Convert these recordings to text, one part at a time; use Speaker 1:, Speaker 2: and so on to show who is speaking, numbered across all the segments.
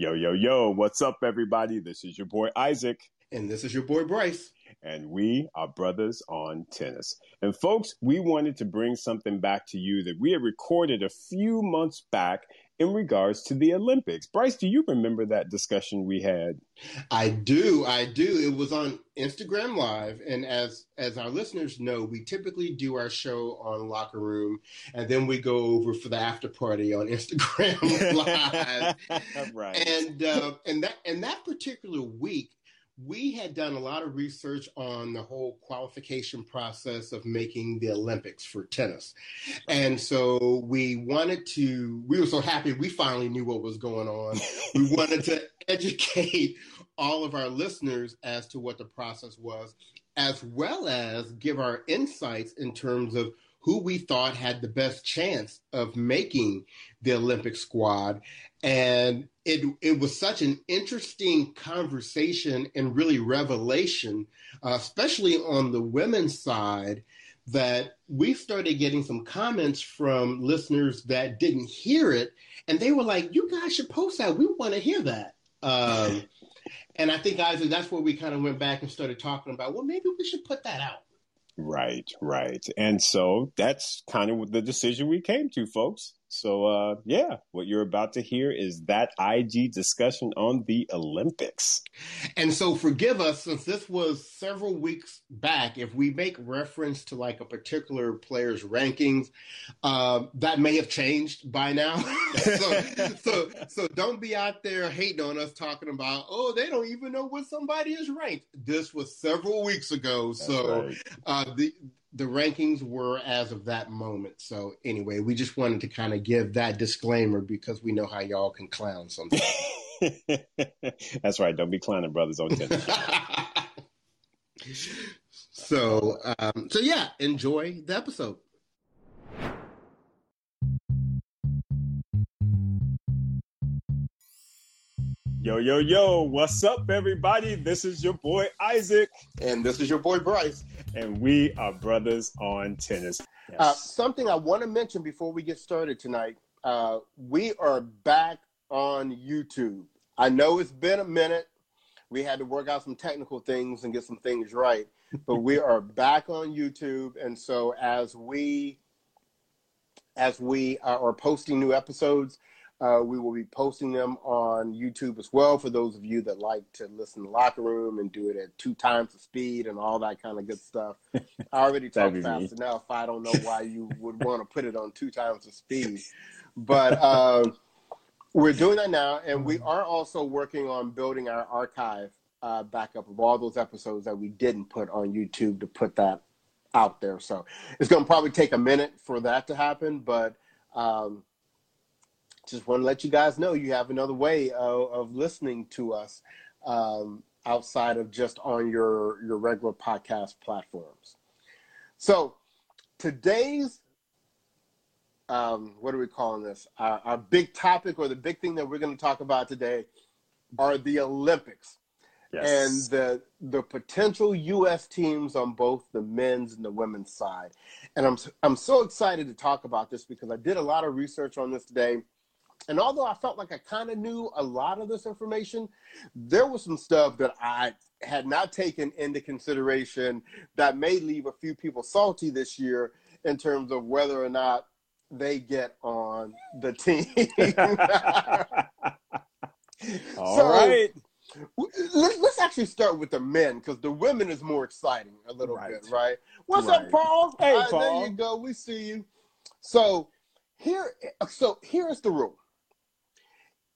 Speaker 1: Yo, yo, yo, what's up, everybody? This is your boy Isaac.
Speaker 2: And this is your boy Bryce.
Speaker 1: And we are brothers on tennis. And folks, we wanted to bring something back to you that we had recorded a few months back in regards to the Olympics. Bryce, do you remember that discussion we had?
Speaker 2: I do. I do. It was on Instagram Live, and as as our listeners know, we typically do our show on Locker Room, and then we go over for the after party on Instagram Live. right. And uh, and that and that particular week, we had done a lot of research on the whole qualification process of making the Olympics for tennis. And so we wanted to, we were so happy we finally knew what was going on. We wanted to educate all of our listeners as to what the process was, as well as give our insights in terms of who we thought had the best chance of making the Olympic squad. And it, it was such an interesting conversation and really revelation, uh, especially on the women's side, that we started getting some comments from listeners that didn't hear it. And they were like, you guys should post that. We want to hear that. Um, and I think, Isaac, that's where we kind of went back and started talking about, well, maybe we should put that out.
Speaker 1: Right, right. And so that's kind of the decision we came to, folks. So, uh, yeah, what you're about to hear is that IG discussion on the Olympics.
Speaker 2: And so, forgive us since this was several weeks back. If we make reference to like a particular player's rankings, uh, that may have changed by now. so, so, so don't be out there hating on us talking about, oh, they don't even know what somebody is ranked. This was several weeks ago. That's so, right. uh, the the rankings were as of that moment. So anyway, we just wanted to kind of give that disclaimer because we know how y'all can clown sometimes.
Speaker 1: That's right. Don't be clowning brothers on Tinder.
Speaker 2: so um, so yeah, enjoy the episode.
Speaker 1: Yo, yo, yo, what's up, everybody? This is your boy Isaac.
Speaker 2: And this is your boy Bryce.
Speaker 1: And we are brothers on tennis.
Speaker 2: Yes. Uh, something I want to mention before we get started tonight uh, we are back on YouTube. I know it's been a minute. We had to work out some technical things and get some things right, but we are back on YouTube. And so as we as we are posting new episodes, uh, we will be posting them on YouTube as well for those of you that like to listen to Locker Room and do it at two times the speed and all that kind of good stuff. I already talked fast me. enough. I don't know why you would want to put it on two times the speed. But uh, we're doing that now, and we are also working on building our archive uh, backup of all those episodes that we didn't put on YouTube to put that out there. So it's going to probably take a minute for that to happen, but. Um, just want to let you guys know you have another way of, of listening to us um, outside of just on your your regular podcast platforms. So today's um, what are we calling this? Our, our big topic or the big thing that we're going to talk about today are the Olympics. Yes. and the the potential U.S. teams on both the men's and the women's side. And I'm I'm so excited to talk about this because I did a lot of research on this today, and although I felt like I kind of knew a lot of this information, there was some stuff that I had not taken into consideration that may leave a few people salty this year in terms of whether or not they get on the team.
Speaker 1: All so, right.
Speaker 2: Let's actually start with the men because the women is more exciting a little right. bit, right? What's right. up, Paul?
Speaker 1: Hey, Paul.
Speaker 2: There you go. We see you. So here, so here's the rule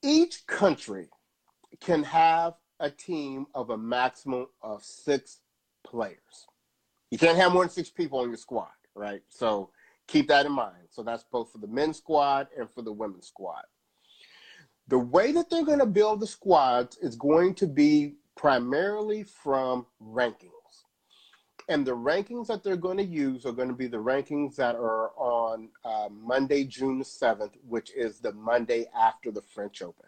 Speaker 2: each country can have a team of a maximum of six players. You can't have more than six people on your squad, right? So keep that in mind. So that's both for the men's squad and for the women's squad. The way that they're going to build the squads is going to be primarily from rankings. And the rankings that they're going to use are going to be the rankings that are on uh, Monday, June 7th, which is the Monday after the French Open.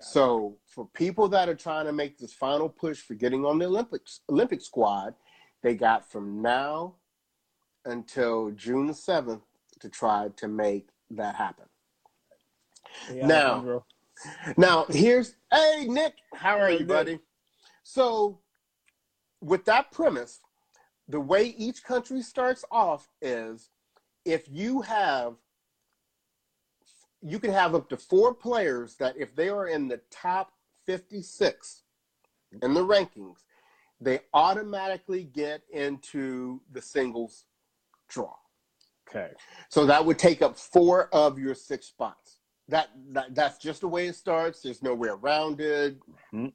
Speaker 2: So for people that are trying to make this final push for getting on the Olympics Olympic squad, they got from now until June 7th to try to make that happen. Yeah, now, Now, here's hey Nick, how are
Speaker 1: Hey,
Speaker 2: you,
Speaker 1: Nick.
Speaker 2: buddy? So, with that premise, the way each country starts off is if you have you can have up to four players that if they are in the top 56 in the rankings, they automatically get into the singles draw.
Speaker 1: Okay.
Speaker 2: So that would take up four of your six spots. That, that that's just the way it starts. There's no way around it.
Speaker 1: Mhm.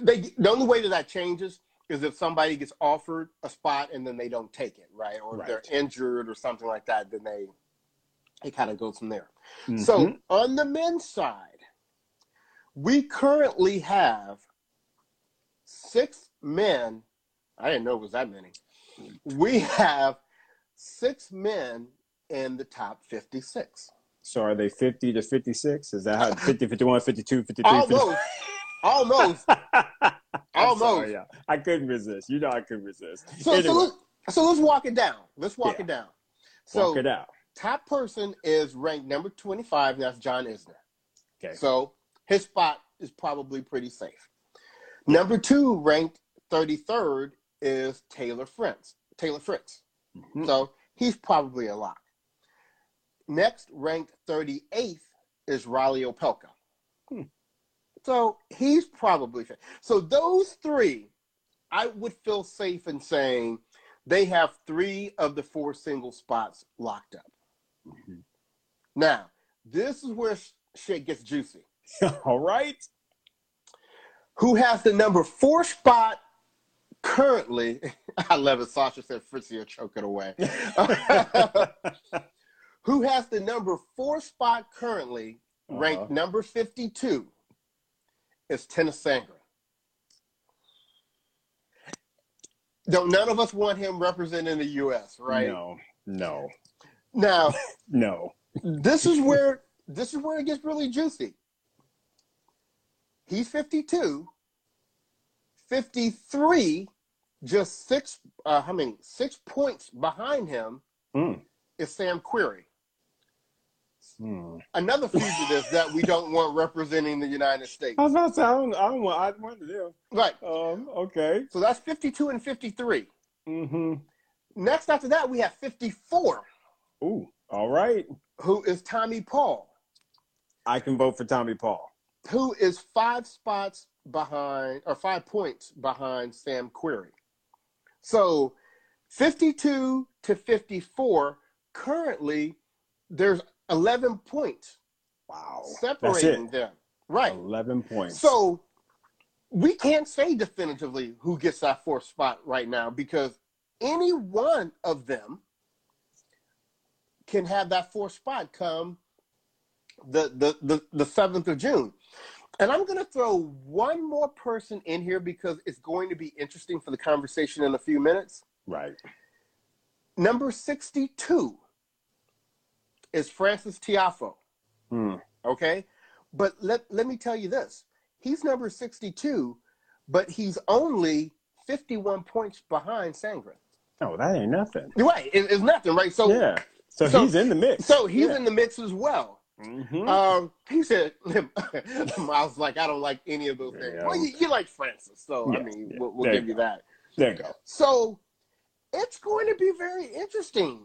Speaker 2: They the only way that that changes is if somebody gets offered a spot and then they don't take it, right? Or if they're injured or something like that, then they it kind of goes from there. So
Speaker 1: Mhm.
Speaker 2: on the men's side, we currently have six men. I didn't know it was that many. We have six men in the top 56.
Speaker 1: so are they 50 to 56? Is that how 50, 51, 52, 53,
Speaker 2: Almost. Almost.
Speaker 1: 50? I'm
Speaker 2: Almost.
Speaker 1: sorry, yeah. I couldn't resist. You know I couldn't resist.
Speaker 2: So,
Speaker 1: Anyway,
Speaker 2: so, let's, so let's walk it down. Let's walk
Speaker 1: Yeah.
Speaker 2: it down. So
Speaker 1: walk it out.
Speaker 2: top person is ranked number 25, and that's John Isner.
Speaker 1: Okay.
Speaker 2: So his spot is probably pretty safe. Number two, ranked 33rd, is Taylor Fritz. Taylor Fritz.
Speaker 1: Mhm.
Speaker 2: So he's probably a lock. Next, ranked 38th, is Reilly Opelka. So he's probably. So those three, I would feel safe in saying they have three of the four single spots locked up.
Speaker 1: Mhm.
Speaker 2: Now, this is where sh- shit gets juicy.
Speaker 1: All right.
Speaker 2: Who has the number four spot currently? I love it. Sasha said Fritzy will choke it away. Who has the number four spot currently, ranked
Speaker 1: Uh-huh.
Speaker 2: number 52, is Tennys Sandgren. Don't none of us want him representing the U.S., right?
Speaker 1: No, no,
Speaker 2: Now,
Speaker 1: no.
Speaker 2: this is where this is where it gets really juicy. He's 52, 53, just six. Uh, I mean, six points behind him
Speaker 1: Hmm.
Speaker 2: is Sam Querrey,
Speaker 1: Hmm.
Speaker 2: another fugitive that we don't want representing the United States.
Speaker 1: I was about to say, I don't, I don't want, I wanted them.
Speaker 2: Right.
Speaker 1: Um, okay.
Speaker 2: So that's 52 and 53.
Speaker 1: Mm-hmm.
Speaker 2: Next after that, we have 54,
Speaker 1: Ooh, all right.
Speaker 2: who is Tommy Paul,
Speaker 1: I can vote for Tommy Paul.
Speaker 2: who is five spots behind or five points behind Sam Querrey. So 52 to 54, currently there's 11 points
Speaker 1: Wow.
Speaker 2: separating them. Right.
Speaker 1: 11 points.
Speaker 2: So we can't say definitively who gets that fourth spot right now because any one of them can have that fourth spot come the the the, the 7th of June. And I'm going to throw one more person in here because it's going to be interesting for the conversation in a few minutes.
Speaker 1: right.
Speaker 2: Number 62 is Frances Tiafoe.
Speaker 1: Hmm.
Speaker 2: Okay. But let, let me tell you this he's number 62, but he's only 51 points behind Sandgren.
Speaker 1: Oh, that ain't nothing.
Speaker 2: Right. It, it's nothing, right? So,
Speaker 1: yeah. So,
Speaker 2: so-
Speaker 1: he's in the mix.
Speaker 2: so he's
Speaker 1: Yeah.
Speaker 2: in the mix as well.
Speaker 1: Mhm.
Speaker 2: Um, he said, I was like, I don't like any of those things.
Speaker 1: Yeah.
Speaker 2: Well, you, you like Frances, so I mean,
Speaker 1: yeah.
Speaker 2: we'll, we'll give
Speaker 1: you
Speaker 2: you that.
Speaker 1: there you go.
Speaker 2: So it's going to be very interesting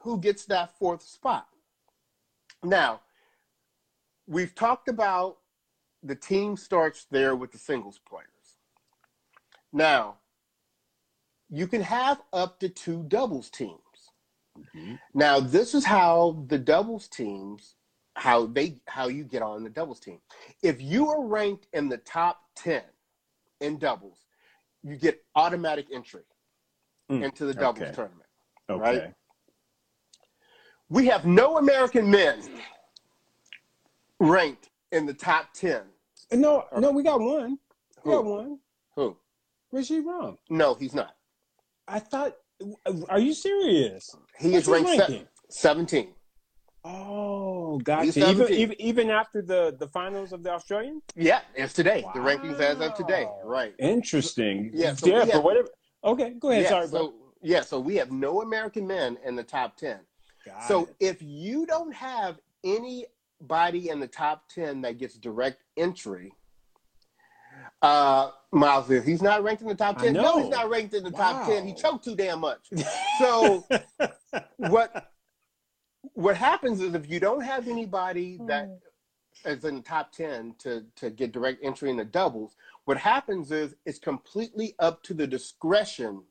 Speaker 2: who gets that fourth spot. Now, we've talked about the team starts there with the singles players. Now, you can have up to two doubles teams.
Speaker 1: Mhm.
Speaker 2: Now, this is how the doubles teams how they how you get on the doubles team. If you are ranked in the top 10 in doubles, you get automatic entry
Speaker 1: Mm,
Speaker 2: into the doubles
Speaker 1: okay.
Speaker 2: tournament.
Speaker 1: Okay.
Speaker 2: right? We have no American men ranked in the top 10.
Speaker 1: No, no, we got one. We got
Speaker 2: Who?
Speaker 1: one.
Speaker 2: Who?
Speaker 1: Rajeev Ram.
Speaker 2: No, he's not.
Speaker 1: I thought. Are you serious?
Speaker 2: He
Speaker 1: What's
Speaker 2: is ranked se- 17.
Speaker 1: Oh, gotcha. Even, even even after the the finals of the Australian.
Speaker 2: Yeah, it's today. The rankings as of today. Right.
Speaker 1: Interesting.
Speaker 2: Yeah, so
Speaker 1: yeah,
Speaker 2: we
Speaker 1: for whatever. Okay, go ahead.
Speaker 2: yeah,
Speaker 1: Sorry,
Speaker 2: so,
Speaker 1: bro.
Speaker 2: yeah, so we have no American men in the top 10.
Speaker 1: Got
Speaker 2: so
Speaker 1: it.
Speaker 2: if you don't have anybody in the top 10 that gets direct entry, uh, Miles, is. he's not ranked in the top 10. No, he's not ranked in the wow. top 10. He choked too damn much. So what what happens is if you don't have anybody that hmm. in the top 10 to, to get direct entry in the doubles, what happens is it's completely up to the discretion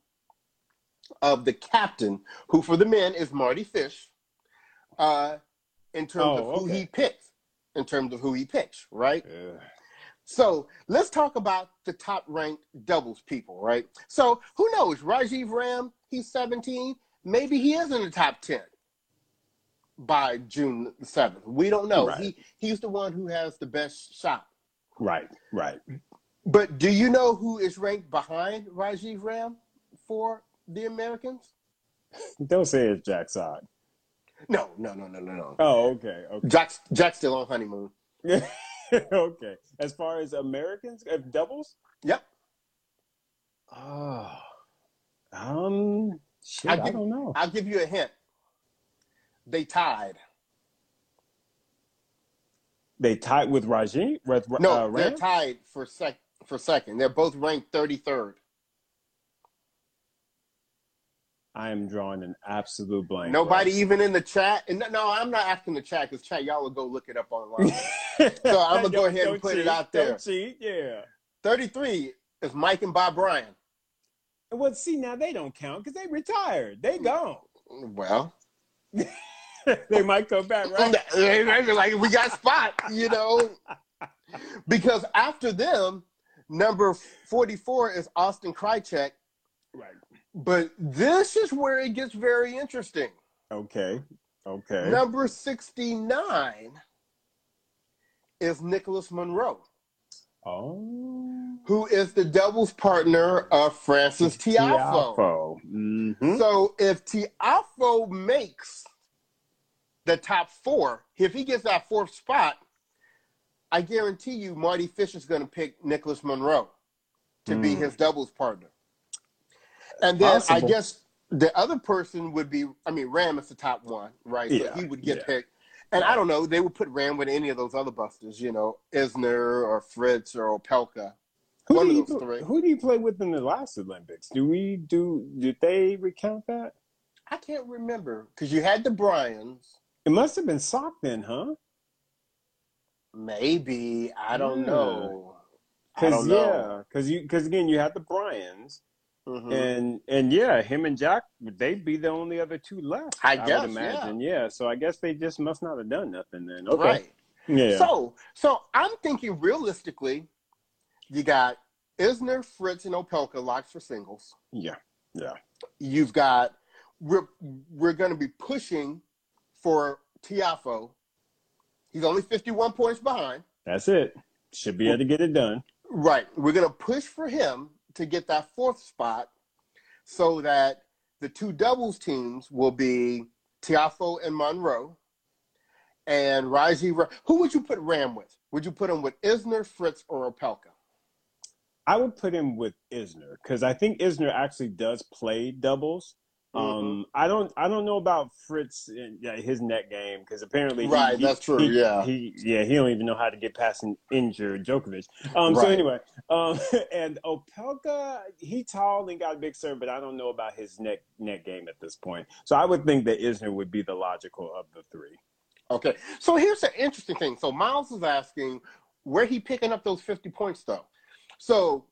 Speaker 2: of the captain, who for the men is Mardy Fish, uh, in terms oh, of who okay. he picks, in terms of who he picks, right? Yeah. So let's talk about the top ranked doubles people, right? So who knows? Rajeev Ram, he's 17. Maybe he is in the top 10 by June 7th. We don't know. Right. He he's the one who has the best shot.
Speaker 1: Right, right.
Speaker 2: But do you know who is ranked behind Rajeev Ram for the Americans?
Speaker 1: Don't say it's Jack Sock.
Speaker 2: No, no, no, no, no, no.
Speaker 1: Oh, okay. okay.
Speaker 2: Jack's Jack's still on honeymoon.
Speaker 1: okay. As far as Americans, uh, doubles.
Speaker 2: Yep.
Speaker 1: Oh, um, shit, give, I don't know.
Speaker 2: I'll give you a hint. They tied.
Speaker 1: They tied with Raji. With,
Speaker 2: no, uh, they're tied for sec for second. They're both ranked thirty third.
Speaker 1: I am drawing an absolute blank.
Speaker 2: Nobody right? even in the chat. And no, I'm not asking the chat because chat, y'all will go look it up online. so I'm gonna go ahead and put cheat, it out there.
Speaker 1: Cheat, yeah.
Speaker 2: 33 is Mike and Bob Bryan.
Speaker 1: Well, see, now they don't count because they retired. They mm, gone.
Speaker 2: Well,
Speaker 1: they might come back, right?
Speaker 2: they might be like, we got spot, you know. because after them, number 44 is Austin Krajicek.
Speaker 1: Right.
Speaker 2: But this is where it gets very interesting.
Speaker 1: Okay. Okay.
Speaker 2: Number 69 is Nicholas Monroe.
Speaker 1: Oh.
Speaker 2: Who is the doubles partner of Frances Tiafoe.
Speaker 1: Tiafoe. Mm-hmm.
Speaker 2: So if Tiafoe makes the top four, if he gets that fourth spot, I guarantee you Mardy Fish is going to pick Nicholas Monroe to mm. be his doubles partner. And then Possible. I guess the other person would be, I mean, Ram is the top one, right? Yeah, so he would get yeah. picked. And I don't know, they would put Ram with any of those other busters, you know, Isner or Fritz or Opelka.
Speaker 1: Who one do, you, three. who do you play with in the last Olympics? Do we do? Did they recount that?
Speaker 2: I can't remember because you had the Bryans.
Speaker 1: It must have been Sock then, huh?
Speaker 2: Maybe I don't yeah. know.
Speaker 1: Because yeah, because you because again you had the Bryans, Mm-hmm. And and yeah, him and Jack, they'd be the only other two left.
Speaker 2: I, I guess, would
Speaker 1: imagine.
Speaker 2: Yeah.
Speaker 1: yeah. So I guess they just must not have done nothing then. Okay.
Speaker 2: Right. Yeah. So so I'm thinking realistically, you got Isner, Fritz, and Opelka locked for singles.
Speaker 1: Yeah. Yeah.
Speaker 2: You've got we're we're going to be pushing for Tiafoe. He's only 51 points behind.
Speaker 1: That's it. Should be able to get it done.
Speaker 2: Right. We're going to push for him to get that fourth spot so that the two doubles teams will be Tiafoe and Monroe and Raji. Who would you put Ram with? Would you put him with Isner, Fritz, or Opelka?
Speaker 1: I would put him with Isner because I think Isner actually does play doubles. Mm-hmm. Um, I don't, I don't know about Fritz yeah, his net game because apparently,
Speaker 2: he, right, he, that's true.
Speaker 1: He,
Speaker 2: yeah,
Speaker 1: he, yeah, he don't even know how to get past an injured Djokovic. Um, right. so anyway, um, and Opelka, he tall and got a big serve, but I don't know about his net net game at this point. So I would think that Isner would be the logical of the three.
Speaker 2: Okay, so here's the interesting thing. So Miles is asking where he picking up those fifty points though. So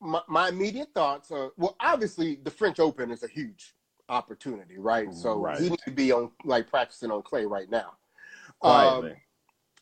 Speaker 2: my, my immediate thoughts are well, obviously the French Open is a huge opportunity, right? So right. he needs to be on like practicing on clay right now.
Speaker 1: Um,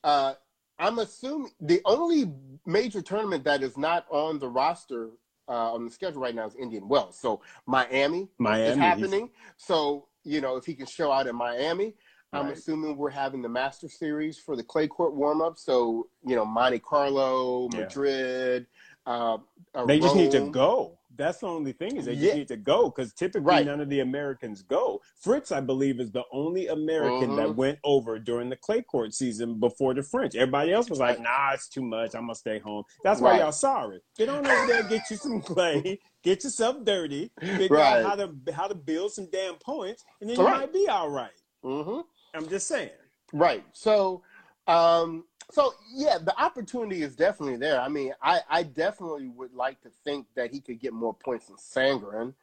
Speaker 2: uh, I'm assuming the only major tournament that is not on the roster uh, on the schedule right now is Indian Wells. So Miami,
Speaker 1: Miami
Speaker 2: is happening. So you know if he can show out in Miami. I'm right. assuming we're having the Master Series for the clay court warm up. So you know Monte Carlo, Madrid. Yeah. Uh,
Speaker 1: they just need to go. That's the only thing is they yeah. just need to go because typically right. none of the Americans go. Fritz, I believe, is the only American uh-huh. that mm-hmm. went over during the clay court season before the French. Everybody else was like, "Nah, it's too much. I'm gonna stay home." That's why right. y'all sorry. Get on over there, get you some clay, get yourself dirty, figure right. out how to how to build some damn points, and then you might be all right.
Speaker 2: mm-hmm.
Speaker 1: I'm just saying.
Speaker 2: Right. So Um, so yeah, the opportunity is definitely there. I mean, I, I definitely would like to think that he could get more points than Sandgren.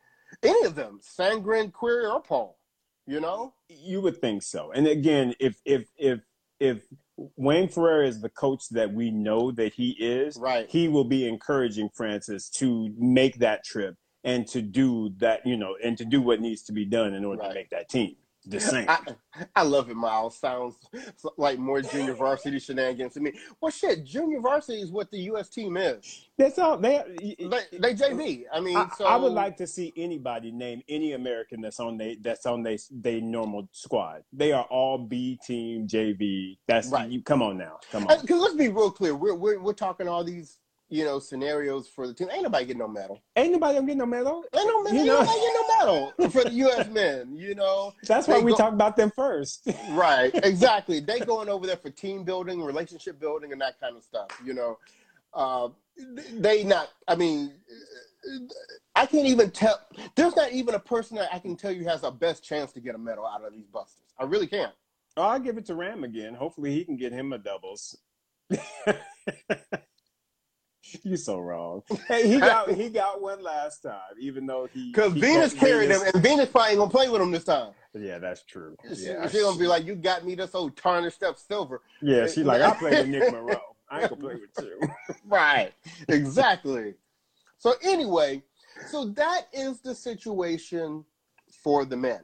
Speaker 2: Any of them, Sandgren, Querrey, or Paul. You know,
Speaker 1: you would think so. And again, if if if if Wayne Ferreira is the coach that we know that he is,
Speaker 2: right?
Speaker 1: He will be encouraging Frances to make that trip and to do that, you know, and to do what needs to be done in order right. to make that team the same.
Speaker 2: I, I, love it, Miles. Sounds like more junior varsity shenanigans to me. Well, shit, junior varsity is what the U.S. team is.
Speaker 1: That's all. They
Speaker 2: they, they JV. I mean,
Speaker 1: I,
Speaker 2: so
Speaker 1: I would like to see anybody name any American that's on they that's on they they normal squad. They are all B team JV. That's right. You, come on now, come on.
Speaker 2: Because let's be real clear. We're, we're we're talking all these you know, scenarios for the team. Ain't nobody getting no medal.
Speaker 1: Ain't nobody getting no medal.
Speaker 2: Ain't no medal. You know? Ain't nobody getting no medal for the U.S. men. You know,
Speaker 1: that's why we go, talk about them first.
Speaker 2: right. Exactly. they going over there for team building, relationship building, and that kind of stuff. You know, uh, they not. I mean. I can't even tell. There's not even a person that I can tell you has the best chance to get a medal out of these busters. I really can't.
Speaker 1: Oh, I'll give it to Ram again. Hopefully, he can get him a doubles. you so wrong. Hey, he got he got one last time, even though he
Speaker 2: because Venus carried Venus. him, and Venus probably ain't gonna play with him this time.
Speaker 1: Yeah, that's true.
Speaker 2: She,
Speaker 1: yeah.
Speaker 2: she gonna be like, "You got me this old tarnished up silver."
Speaker 1: Yeah, she like, I play with Nick Monroe. I ain't gonna play with you.
Speaker 2: right. Exactly. so anyway, so that is the situation for the men.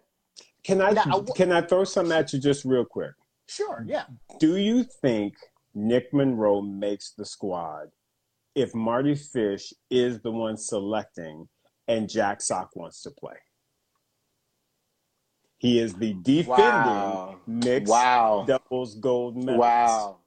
Speaker 1: Can I now, can I throw some at you just real quick?
Speaker 2: Sure. Yeah.
Speaker 1: Do you think Nick Monroe makes the squad if Mardy Fish is the one selecting and Jack Sock wants to play. He is the defending wow. mixed wow. doubles gold medalist.
Speaker 2: Wow.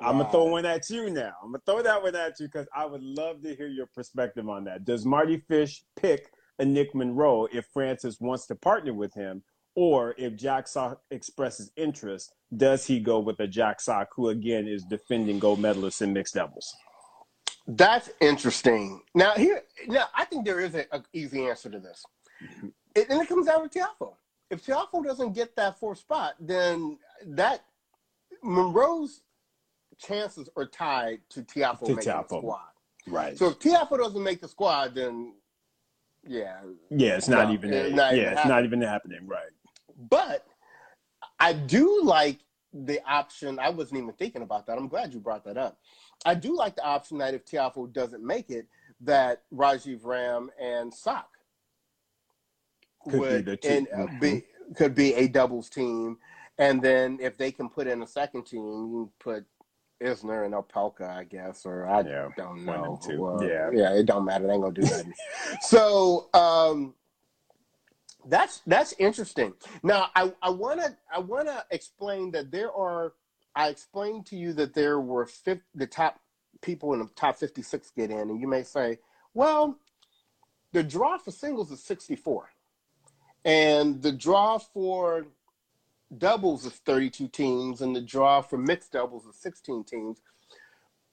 Speaker 1: I'm gonna throw one at you now. I'm gonna throw that one at you because I would love to hear your perspective on that. Does Mardy Fish pick a Nick Monroe if Frances wants to partner with him, or if Jack Sock expresses interest, does he go with a Jack Sock who again is defending gold medalist in mixed doubles?
Speaker 2: That's interesting. Now here, now I think there is an easy answer to this, mm-hmm. it, and it comes down to Tiafoe. If Tiafoe doesn't get that fourth spot, then that Monroe's chances are tied to Tiafoe to making Tiafoe. the squad.
Speaker 1: Right.
Speaker 2: So if Tiafoe doesn't make the squad, then yeah,
Speaker 1: yeah, it's not even. It's not yeah, even it's not even happening. Right.
Speaker 2: But I do like the option. I wasn't even thinking about that. I'm glad you brought that up. I do like the option that if Tiafoe doesn't make it, that Rajeev Ram and Sock
Speaker 1: could would be, and, uh,
Speaker 2: be could be a doubles team, and then if they can put in a second team, you put Isner and Opelka, I guess, or I yeah, don't know.
Speaker 1: Well, yeah,
Speaker 2: yeah, it don't matter. They ain't gonna do that. so um, that's that's interesting. Now, I I wanna I wanna explain that there are I explained to you that there were 50, the top people in the top 56 get in, and you may say, well, the draw for singles is 64, and the draw for doubles is 32 teams, and the draw for mixed doubles is 16 teams.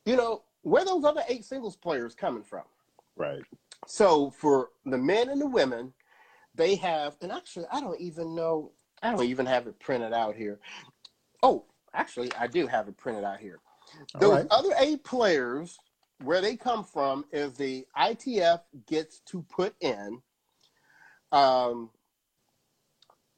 Speaker 2: You know, where those other eight singles players coming from?
Speaker 1: Right.
Speaker 2: So for the men and the women, they have, and actually, I don't even know, I don't even have it printed out here. Oh, Actually, I do have it printed out here. Those right. other eight players, where they come from, is the ITF gets to put in um,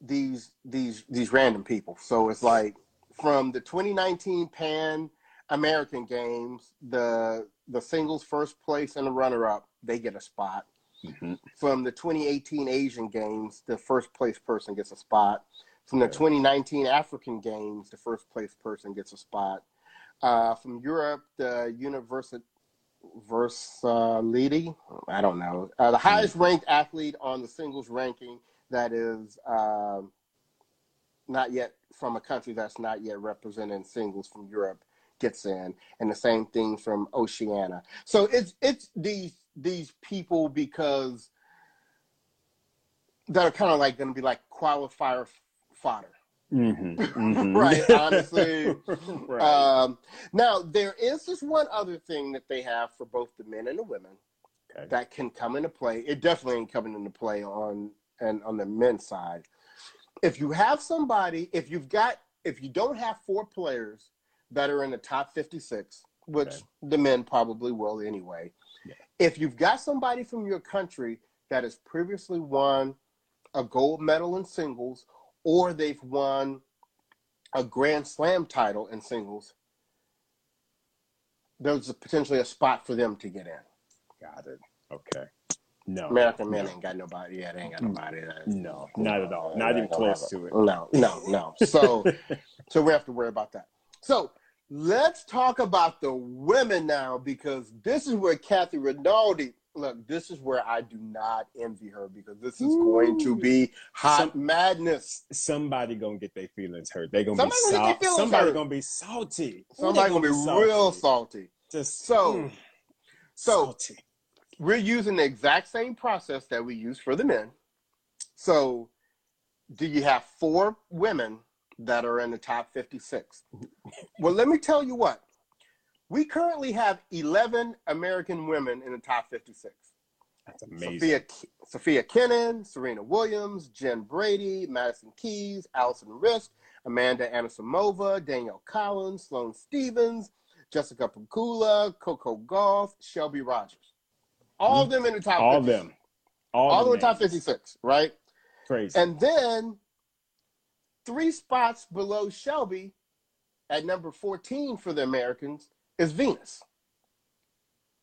Speaker 2: these these these random people. So it's like from the 2019 Pan American Games, the the singles first place and the runner up, they get a spot. Mm-hmm. From the 2018 Asian Games, the first place person gets a spot. From the 2019 African Games, the first place person gets a spot. Uh, from Europe, the University Versaliti, I don't know, uh, the highest ranked athlete on the singles ranking that is uh, not yet from a country that's not yet represented in singles from Europe gets in, and the same thing from Oceania. So it's it's these these people because that are kind of like going to be like qualifier fodder.
Speaker 1: Mm-hmm, mm-hmm.
Speaker 2: right, honestly. right. Um, now, there is this one other thing that they have for both the men and the women okay. that can come into play. It definitely ain't coming into play on and on the men's side. If you have somebody, if you've got, if you don't have four players that are in the top 56, which
Speaker 1: Okay.
Speaker 2: the men probably will anyway.
Speaker 1: Yeah.
Speaker 2: If you've got somebody from your country that has previously won a gold medal in singles or they've won a Grand Slam title in singles, there's potentially a spot for them to get in.
Speaker 1: Got it. Okay. No.
Speaker 2: American men
Speaker 1: no.
Speaker 2: ain't got nobody. Yeah, they ain't got mm. nobody.
Speaker 1: No, not at all. Not
Speaker 2: They
Speaker 1: even close to it.
Speaker 2: No, no, no. So, so we have to worry about that. So let's talk about the women now because this is where Kathy Rinaldi. Look, this is where I do not envy her because this is going to be hot
Speaker 1: Some-
Speaker 2: madness.
Speaker 1: Somebody gonna get their feelings hurt. They gonna
Speaker 2: Somebody
Speaker 1: be
Speaker 2: gonna
Speaker 1: salty. Somebody
Speaker 2: hurt.
Speaker 1: gonna be salty.
Speaker 2: Somebody
Speaker 1: They
Speaker 2: gonna be real salty.
Speaker 1: Just
Speaker 2: So-
Speaker 1: mm,
Speaker 2: So
Speaker 1: salty.
Speaker 2: we're using the exact same process that we use for the men. So, do you have four women that are in the top 56? well, let me tell you what. We currently have 11 American women in the top 56.
Speaker 1: That's amazing.
Speaker 2: Sophia, Sofia Kenin, Serena Williams, Jen Brady, Madison Keys, Alison Riske, Amanda Anisimova, Danielle Collins, Sloane Stevens, Jessica Pegula, Coco Gauff, Shelby Rogers. All of them in the top
Speaker 1: Mm-hmm. All
Speaker 2: 50.
Speaker 1: them. All,
Speaker 2: All
Speaker 1: the
Speaker 2: in the top 56, right?
Speaker 1: Crazy.
Speaker 2: And then three spots below Shelby at number 14 for the Americans is Venus.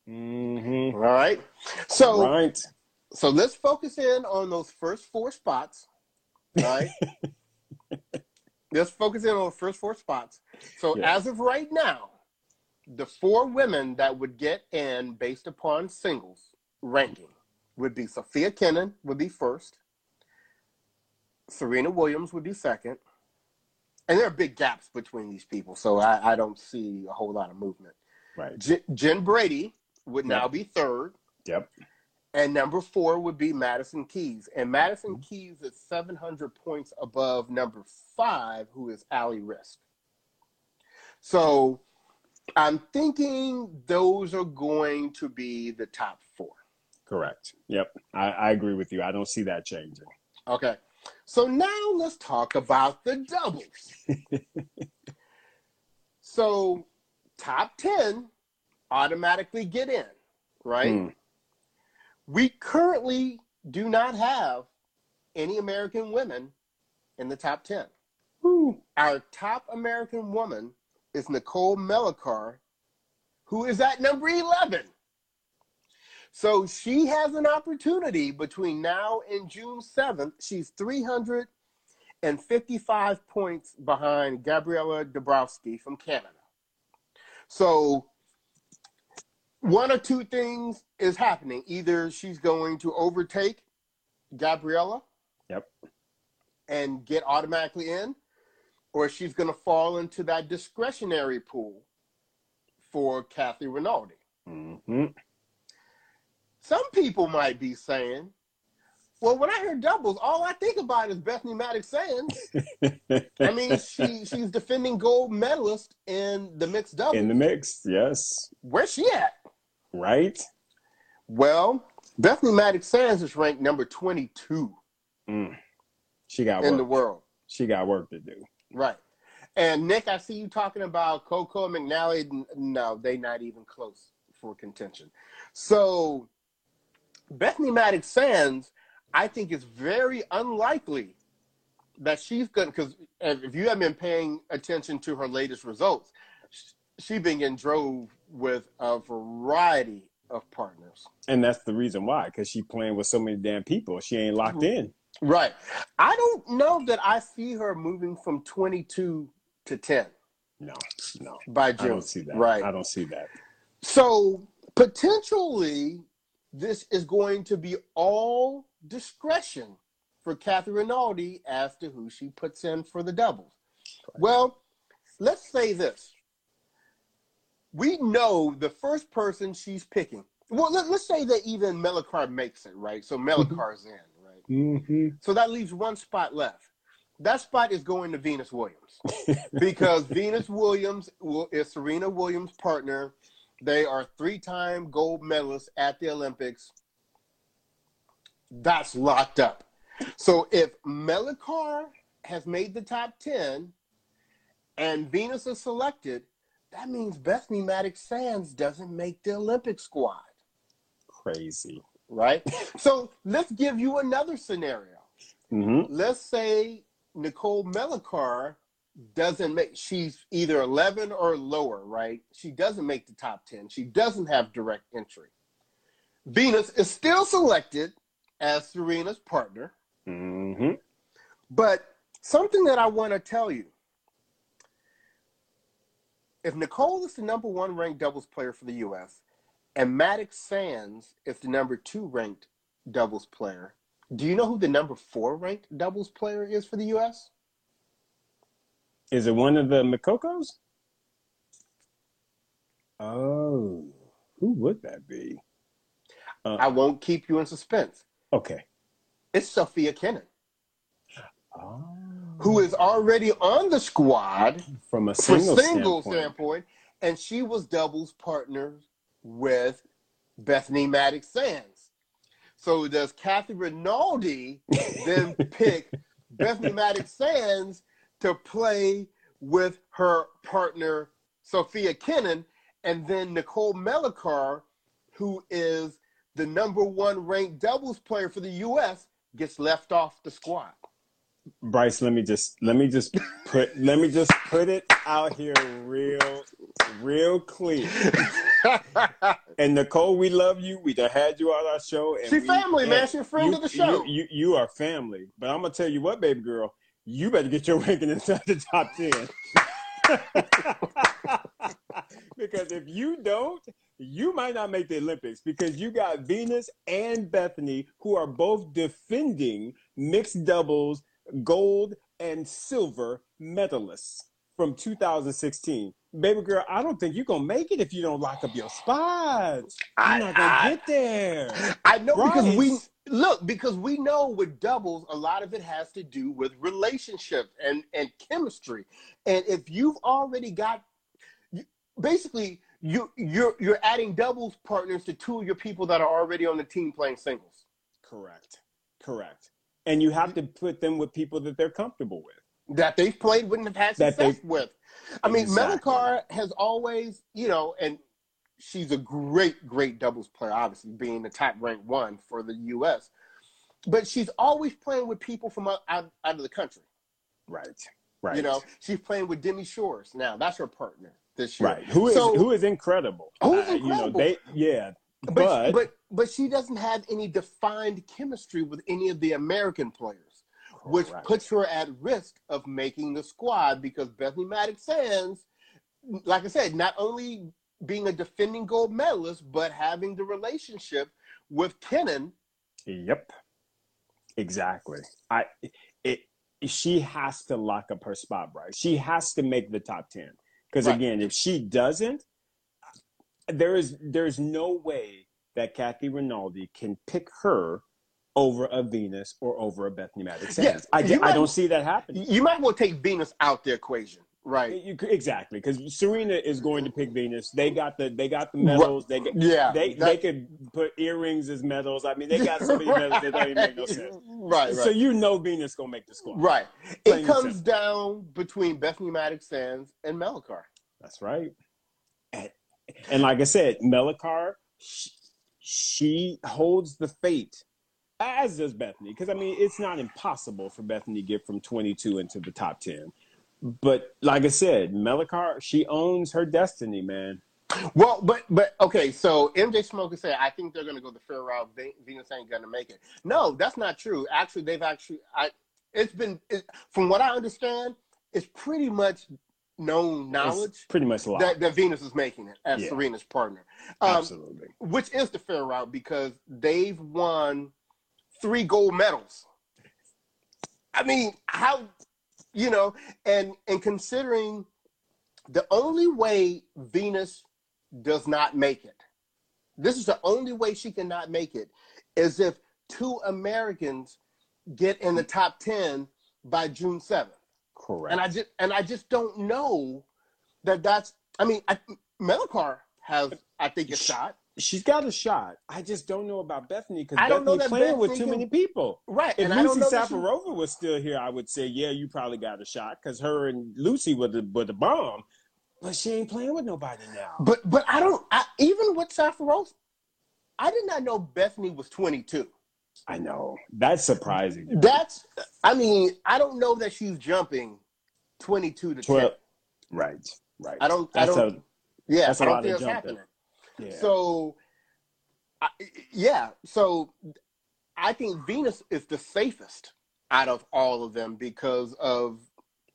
Speaker 1: mm-hmm.
Speaker 2: All right. So
Speaker 1: right.
Speaker 2: so let's focus in on those first four spots. Right. let's focus in on the first four spots. So
Speaker 1: Yeah.
Speaker 2: as of right now, the four women that would get in based upon singles ranking would be Sofia Kenin would be first. Serena Williams would be second. And there are big gaps between these people, so I, I don't see a whole lot of movement.
Speaker 1: Right.
Speaker 2: Jen, Jen Brady would now be third.
Speaker 1: Yep.
Speaker 2: And number four would be Madison Keys. And Madison mm-hmm. Keys is 700 points above number five, who is Ali Riske. So I'm thinking those are going to be the top four.
Speaker 1: Correct. Yep. I, I agree with you. I don't see that changing.
Speaker 2: Okay. So now let's talk about the doubles. so top 10 automatically get in, right?
Speaker 1: Mm.
Speaker 2: We currently do not have any American women in the top 10.
Speaker 1: Woo.
Speaker 2: Our top American woman is Nicole Melichar, who is at number 11. So she has an opportunity between now and June 7th. She's 355 points behind Gabriela Dabrowski from Canada. So one or two things is happening. Either she's going to overtake Gabriella
Speaker 1: Yep.
Speaker 2: and get automatically in, or she's going to fall into that discretionary pool for Kathy Rinaldi.
Speaker 1: hmm
Speaker 2: Some people might be saying, well, when I hear doubles, all I think about is Bethany Mattek Sands. I mean, she she's defending gold medalist in the mixed doubles.
Speaker 1: In the mix. Yes.
Speaker 2: Where's she at?
Speaker 1: Right.
Speaker 2: Well, Bethany Mattek Sands is ranked number 22
Speaker 1: Mm. She got
Speaker 2: in
Speaker 1: work.
Speaker 2: the world.
Speaker 1: She got work to do.
Speaker 2: Right. And Nick, I see you talking about Coco and McNally. No, they not even close for contention. So Bethany Mattek Sands, I think it's very unlikely that she's going to, because if you haven't been paying attention to her latest results, sh- she been getting drove with a variety of partners.
Speaker 1: And that's the reason why, because she playing with so many damn people. She ain't locked
Speaker 2: Mhm.
Speaker 1: in.
Speaker 2: Right. I don't know that I see her moving from 22 to 10
Speaker 1: No, no.
Speaker 2: by
Speaker 1: I
Speaker 2: June.
Speaker 1: don't see that.
Speaker 2: Right.
Speaker 1: I don't see that.
Speaker 2: So potentially, this is going to be all discretion for Kathy Rinaldi as to who she puts in for the doubles. Well, let's say this. We know the first person she's picking. Well, let, us say that even Melichar makes it, right? So Melichar's in, right?
Speaker 1: Mm-hmm.
Speaker 2: So that leaves one spot left. That spot is going to Venus Williams because Venus Williams will, is Serena Williams' partner. They are three-time gold medalists at the Olympics. That's locked up. So if Melichar has made the top ten, and Venus is selected, that means Bethany Mattek Sands doesn't make the Olympic squad.
Speaker 1: Crazy.
Speaker 2: Right? so let's give you another scenario.
Speaker 1: Mm-hmm.
Speaker 2: Let's say Nicole Melichar doesn't make she's either 11 or lower, right? She doesn't make the top 10. She doesn't have direct entry. Venus is still selected as Serena's partner.
Speaker 1: Mm-hmm.
Speaker 2: But something that I want to tell you if Nicole is the number one ranked doubles player for the US and Mattek Sands is the number two ranked doubles player, do you know who the number four ranked doubles player is for the US?
Speaker 1: Is it one of the Makokos? Oh, who would that be?
Speaker 2: Uh, I won't keep you in suspense.
Speaker 1: Okay.
Speaker 2: It's Sofia Kenin.
Speaker 1: Oh.
Speaker 2: Who is already on the squad
Speaker 1: from a single,
Speaker 2: single
Speaker 1: standpoint.
Speaker 2: standpoint. and she was doubles partner with Bethany Mattek Sands. So does Kathy Rinaldi then pick Bethany Mattek Sands to play with her partner Sofia Kenin, and then Nicole Melichar, who is the number one ranked doubles player for the U.S., gets left off the squad.
Speaker 1: Bryce, let me just let me just put let me just put it out here real real clear. and Nicole, we love you. We done had you on our show. And
Speaker 2: she
Speaker 1: we,
Speaker 2: family, man. She a friend
Speaker 1: you,
Speaker 2: of the show.
Speaker 1: You, you, you are family. But I'm gonna tell you what, baby girl, you better get your ranking inside the top ten. because if you don't, you might not make the Olympics because you got Venus and Bethany who are both defending mixed doubles gold and silver medalists from 2016. Baby girl, I don't think you're gonna make it if you don't lock up your spots. You're
Speaker 2: I,
Speaker 1: not gonna
Speaker 2: I,
Speaker 1: get there.
Speaker 2: I know
Speaker 1: Bryce.
Speaker 2: because we look because we know with doubles a lot of it has to do with relationships and and chemistry. And if you've already got basically you you're you're adding doubles partners to two of your people that are already on the team playing singles.
Speaker 1: Correct. Correct. And you have mm-hmm. to put them with people that they're comfortable with.
Speaker 2: That they've played wouldn't have had success with. I mean,
Speaker 1: Exactly.
Speaker 2: Melichar has always, you know, and she's a great, great doubles player, obviously being the top ranked one for the U.S. But she's always playing with people from out, out, out of the country.
Speaker 1: Right. Right.
Speaker 2: You know, she's playing with Demi Schuurs now. That's her partner this year.
Speaker 1: Right. Who is
Speaker 2: So-
Speaker 1: who is incredible.
Speaker 2: Who's
Speaker 1: Uh, You know,
Speaker 2: incredible.
Speaker 1: they yeah.
Speaker 2: But,
Speaker 1: But,
Speaker 2: but but she doesn't have any defined chemistry with any of the American players, which puts her at risk of making the squad because Bethany Mattek Sands, like I said, not only being a defending gold medalist, but having the relationship with Kenin.
Speaker 1: Yep. Exactly. I it she has to lock up her spot, Bryce. She has to make the top 10. Because
Speaker 2: Right.
Speaker 1: again, if she doesn't, there is there's no way that Kathy Rinaldi can pick her over a Venus or over a Bethany Sands.
Speaker 2: Yeah,
Speaker 1: I, I
Speaker 2: might-
Speaker 1: don't see that happening.
Speaker 2: You might well take Venus out the equation, right?
Speaker 1: You exactly, because Serena is going to pick Venus. They got the they got the medals. They get,
Speaker 2: Yeah,
Speaker 1: they
Speaker 2: that-
Speaker 1: they could put earrings as medals. I mean, they got so many medals that don't even make no sense.
Speaker 2: Right, right.
Speaker 1: So you know Venus gonna make the squad.
Speaker 2: Right.
Speaker 1: Plain
Speaker 2: It comes down between Bethany Mattek Sands and Melichar.
Speaker 1: That's right. And, and like I said, Melichar, she, she holds the fate, as does Bethany. Because I mean, it's not impossible for Bethany to get from 22 into the top 10. But like I said, Melichar, she owns her destiny, man.
Speaker 2: Well, but but okay, so MJ Smoker said, I think they're going to go the fair route. Venus ain't going to make it. No, that's not true. Actually, they've actually, I, it's been, it, from what I understand, it's pretty much known knowledge
Speaker 1: It's pretty much locked.
Speaker 2: that, that Venus is making it as
Speaker 1: Yeah.
Speaker 2: Serena's partner, um,
Speaker 1: Absolutely.
Speaker 2: which is the fair route because they've won three gold medals. I mean, how, you know, and and considering the only way Venus does not make it, this is the only way she cannot make it, is if two Americans get in the top ten by June seventh.
Speaker 1: Correct.
Speaker 2: And I just and I just don't know that that's. I mean, I, has, I think, a shot.
Speaker 1: She's got a shot. I just don't know about Bethany because
Speaker 2: I don't know
Speaker 1: Bethany's
Speaker 2: that
Speaker 1: playing with too
Speaker 2: can-
Speaker 1: many people.
Speaker 2: Right.
Speaker 1: If
Speaker 2: and
Speaker 1: Lucy
Speaker 2: she-
Speaker 1: Safarova was still here, I would say, yeah, you probably got a shot because her and Lucy were the were the bomb. But she ain't playing with nobody now.
Speaker 2: But but I don't. I, even with Safarose, I did not know Bethany was 22.
Speaker 1: I know that's surprising.
Speaker 2: That's. I mean, I don't know that she's jumping 22 to
Speaker 1: 12.
Speaker 2: 10.
Speaker 1: Right, right.
Speaker 2: I don't.
Speaker 1: That's
Speaker 2: I don't.
Speaker 1: a-
Speaker 2: yeah,
Speaker 1: that's a
Speaker 2: I don't
Speaker 1: lot of jumping.
Speaker 2: happening.
Speaker 1: Yeah.
Speaker 2: So, I, yeah. So, I think Venus is the safest out of all of them because of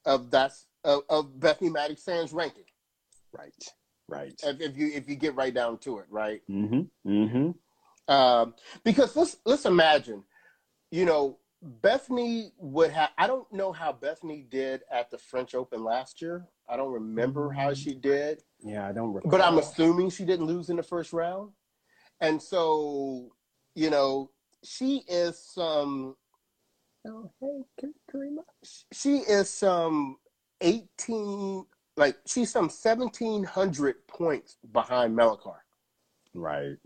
Speaker 2: of that's of, of Bethany Mattek Sands ranking.
Speaker 1: right, right.
Speaker 2: If, if you if you get right down to it, right?
Speaker 1: Mm-hmm. Mm-hmm.
Speaker 2: Um, because let's let's imagine, you know, Bethany would have. I don't know how Bethany did at the French Open last year. I don't remember how she did.
Speaker 1: Yeah, I don't recall.
Speaker 2: But I'm assuming she didn't lose in the first round. And so, you know, she is some
Speaker 1: Oh, hey, Karima.
Speaker 2: she is some 18 like she's some 1700 points behind Melichar.
Speaker 1: Right.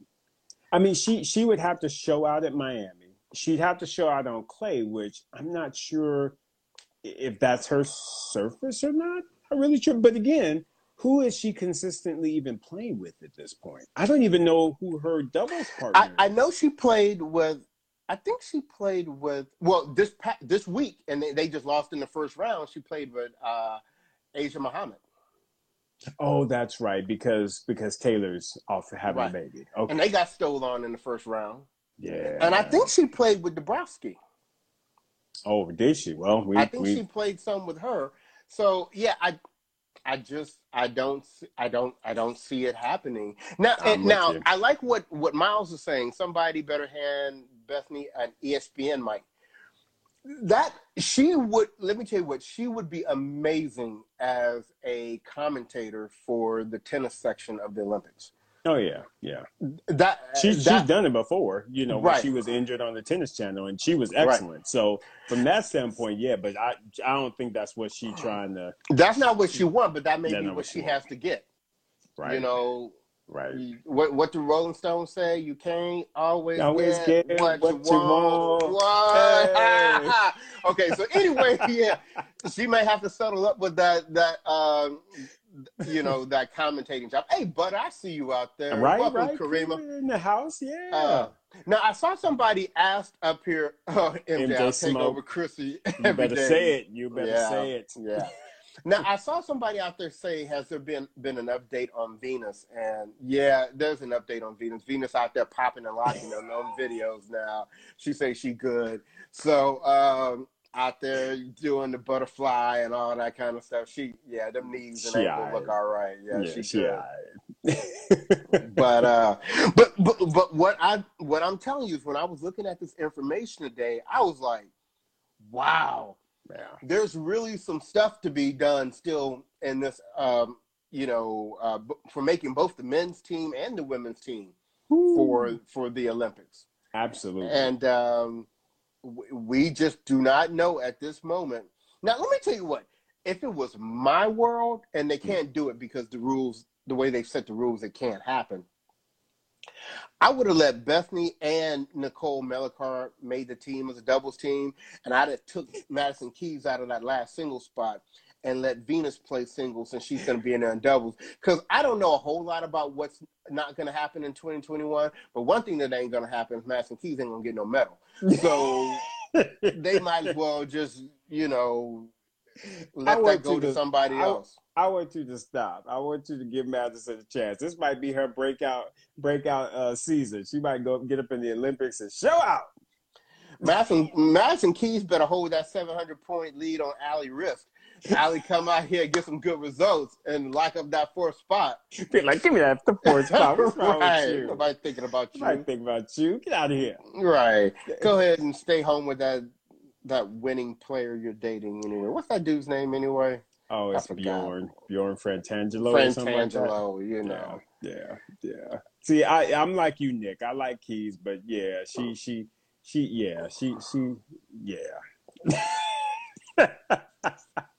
Speaker 1: I mean, she she would have to show out at Miami. She'd have to show out on clay, which I'm not sure if that's her surface or not. I really sure. But again, who is she consistently even playing with at this point? I don't even know who her doubles partner.
Speaker 2: I, I know she played with I think she played with well this this week and they, they just lost in the first round. She played with uh Asia Muhammad.
Speaker 1: Oh, that's right, because because Taylor's off having
Speaker 2: Right.
Speaker 1: a baby. Okay.
Speaker 2: And they got stole on in the first round.
Speaker 1: yeah.
Speaker 2: And I think she played with Dabrowski.
Speaker 1: Oh, did she? Well, we
Speaker 2: I think
Speaker 1: we
Speaker 2: she played some with her. So yeah, I I just I don't see- I don't I don't see it happening. Now
Speaker 1: eh,
Speaker 2: and now
Speaker 1: you.
Speaker 2: I like what what Miles is saying. Somebody better hand Bethany an ESPN mic. That she would let me tell you what she would be amazing as a commentator for the tennis section of the Olympics.
Speaker 1: Oh yeah, yeah.
Speaker 2: That
Speaker 1: She,
Speaker 2: that,
Speaker 1: she's done it before, you know, when
Speaker 2: Right.
Speaker 1: she was injured on the tennis channel, and she was
Speaker 2: Right.
Speaker 1: excellent. So from that standpoint, yeah, but I I don't think that's what she's trying to.
Speaker 2: that's not what she wants, but that may be what
Speaker 1: what
Speaker 2: she
Speaker 1: she
Speaker 2: has to get.
Speaker 1: Right.
Speaker 2: You know,
Speaker 1: Right.
Speaker 2: What what do Rolling Stones say? You can't always,
Speaker 1: Always
Speaker 2: get,
Speaker 1: get
Speaker 2: what,
Speaker 1: what
Speaker 2: you
Speaker 1: you
Speaker 2: want. What? okay, so anyway, yeah, she may have to settle up with that that um, you know that commentating job. Hey, bud, I see you out there.
Speaker 1: Right,
Speaker 2: Welcome,
Speaker 1: right.
Speaker 2: Karima.
Speaker 1: in the house, yeah.
Speaker 2: Uh, now I saw somebody asked up here, oh, MJ,
Speaker 1: MJ
Speaker 2: I'll take over Chrissy.
Speaker 1: you better
Speaker 2: day.
Speaker 1: say it. You better
Speaker 2: Yeah.
Speaker 1: say it.
Speaker 2: Yeah. Now I saw somebody out there say, "Has there been been an update on Venus?" And yeah, there's an update on Venus. Venus out there popping and locking on them videos now. She says she good. So um, out there doing the butterfly and all that kind of stuff. She yeah, them knees and ankles look all right. Yeah,
Speaker 1: Yeah,
Speaker 2: she
Speaker 1: she.
Speaker 2: But uh, but but but what I what I'm telling you is when I was looking at this information today, I was like, wow
Speaker 1: yeah.
Speaker 2: there's really some stuff to be done still in this um you know uh, for making both the men's team and the women's team for for the olympics
Speaker 1: absolutely.
Speaker 2: and um we just do not know at this moment. Now let me tell you what. If it was my world and they can't do it because the rules the way they've set the rules it can't happen I would have let Bethany and Nicole Melichar made the team as a doubles team, and I'd have took Madison Keys out of that last single spot and let Venus play singles since she's going to be in there in doubles. Because I don't know a whole lot about what's not going to happen in 2021, but one thing that ain't going to happen is Madison Keys ain't going to get no medal. So they might as well just, you know, let that go to
Speaker 1: to-
Speaker 2: somebody
Speaker 1: I-
Speaker 2: else.
Speaker 1: I want you to stop. I want you to give Madison a chance. This might be her breakout breakout uh, season. She might go get up in the Olympics and show out.
Speaker 2: Madison, Madison Keys better hold that 700 point lead on Ali Riske. Ali come out here, get some good results, and lock up that fourth spot.
Speaker 1: Be like, give me that the fourth spot. What's wrong
Speaker 2: right.
Speaker 1: with you?
Speaker 2: Nobody thinking about you.
Speaker 1: Nobody think about you. Get out of here.
Speaker 2: Right. Go ahead and stay home with that that winning player you're dating anyway. What's that dude's name anyway?
Speaker 1: Oh, it's. Bjorn. Bjorn Fratangelo or something like.
Speaker 2: Fratangelo, you know.
Speaker 1: Yeah, yeah, yeah. See, I I'm like you, Nick. I like Keys, but yeah, she she she yeah she she yeah.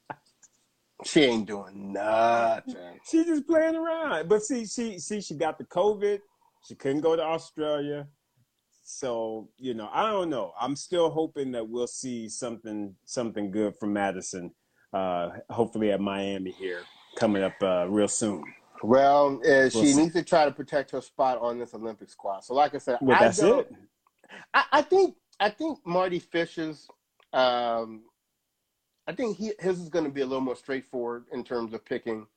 Speaker 2: She ain't doing nothing.
Speaker 1: She's just playing around. But see, she see she got the COVID. She couldn't go to Australia. So, you know, I don't know. I'm still hoping that we'll see something something good from Madison. Uh hopefully at Miami here coming up uh, real soon.
Speaker 2: Well, uh, she we'll needs to try to protect her spot on this Olympic squad. So, like I said,
Speaker 1: well,
Speaker 2: I
Speaker 1: that's it.
Speaker 2: I, I, think I think Mardy Fish's. Um, I think he, his is going to be a little more straightforward in terms of picking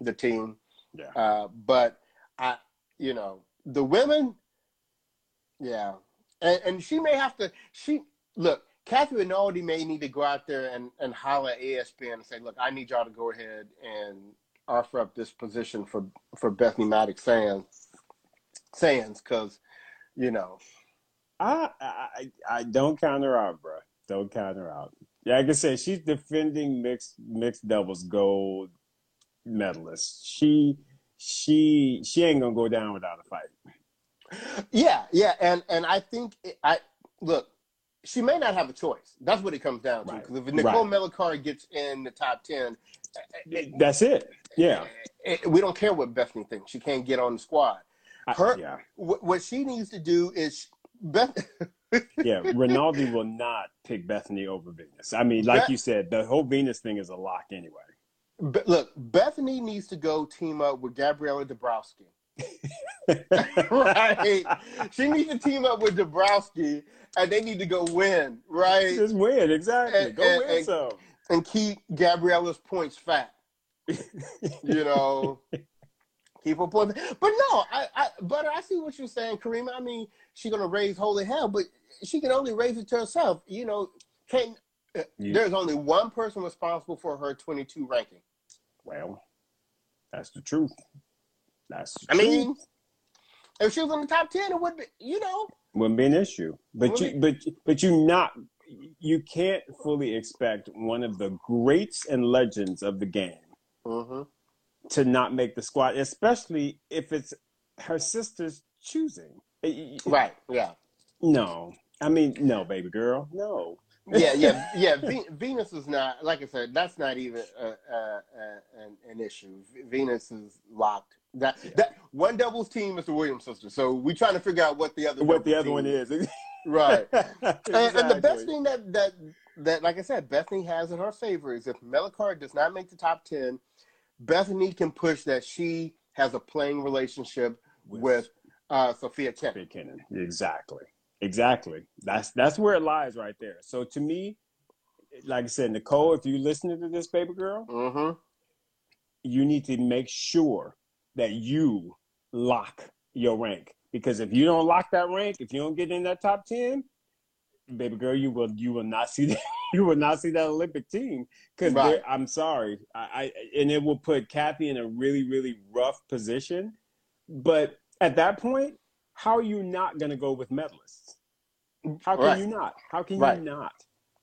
Speaker 2: the team.
Speaker 1: Yeah.
Speaker 2: Uh, but I, you know, the women, yeah, and, and she may have to. She look. Kathy Rinaldi may need to go out there and, and holler at ESPN and say, look, I need y'all to go ahead and offer up this position for, for Bethany Mattek Sands, Sands, because, you know.
Speaker 1: I, I I don't count her out, bro. Don't count her out. Yeah, like I said, she's defending mixed mixed doubles gold medalist. She she she ain't gonna go down without a fight.
Speaker 2: Yeah, yeah, and and I think I look she may not have a choice. That's what it comes down to. Because right. if Nicole right. Gets in the top ten, eh, eh,
Speaker 1: that's it. Yeah,
Speaker 2: it, it, we don't care what Bethany thinks. She can't get on the squad. Her, I, yeah. W- what she needs to do is Beth.
Speaker 1: yeah, Rinaldi will not pick Bethany over Venus. I mean, like Beth- you said, the whole Venus thing is a lock anyway.
Speaker 2: Look, Bethany needs to go team up with Gabriela Dabrowski. right. She needs to team up with Dabrowski and they need to go win, right?
Speaker 1: Just win, exactly. And, go and, win
Speaker 2: and,
Speaker 1: some.
Speaker 2: And keep Gabriela's points fat. you know. keep her. But no, I, I but I see what you're saying, Karima. I mean, she's gonna raise holy hell, but she can only raise it to herself. You know, can uh, you, there's only one person responsible for her 22 ranking.
Speaker 1: Well, that's the truth. That's
Speaker 2: I truth. mean, if she was in the top ten, it would be, you know,
Speaker 1: wouldn't be an issue. But you, but but you not, you can't fully expect one of the greats and legends of the game
Speaker 2: mm-hmm.
Speaker 1: To not make the squad, especially if it's her sister's choosing.
Speaker 2: Right. Yeah.
Speaker 1: No, I mean, no, baby girl, no.
Speaker 2: yeah, yeah, yeah. Venus is not like I said. That's not even a, a, a, an, an, issue. Venus is locked that yeah. that one doubles team is the Williams sister. So we're trying to figure out what the other
Speaker 1: what the other one is.
Speaker 2: right. exactly. and, and, the best thing that that that like I said, Bethany has in her favor is if Melichar does not make the top ten, Bethany can push that she has a playing relationship with, with uh, Sofia Kenin.
Speaker 1: Sofia Kenin. Exactly. Exactly. That's that's where it lies right there. So to me, like I said, Nicole, if you're listening to this, baby girl,
Speaker 2: mm-hmm.
Speaker 1: you need to make sure that you lock your rank. Because if you don't lock that rank, if you don't get in that top ten, baby girl, you will you will not see that you will not see that Olympic team. Because right. I'm sorry, I, I and it will put Kathy in a really really rough position. But at that point, how are you not going to go with medalists? How can right. you not? How can right. you not?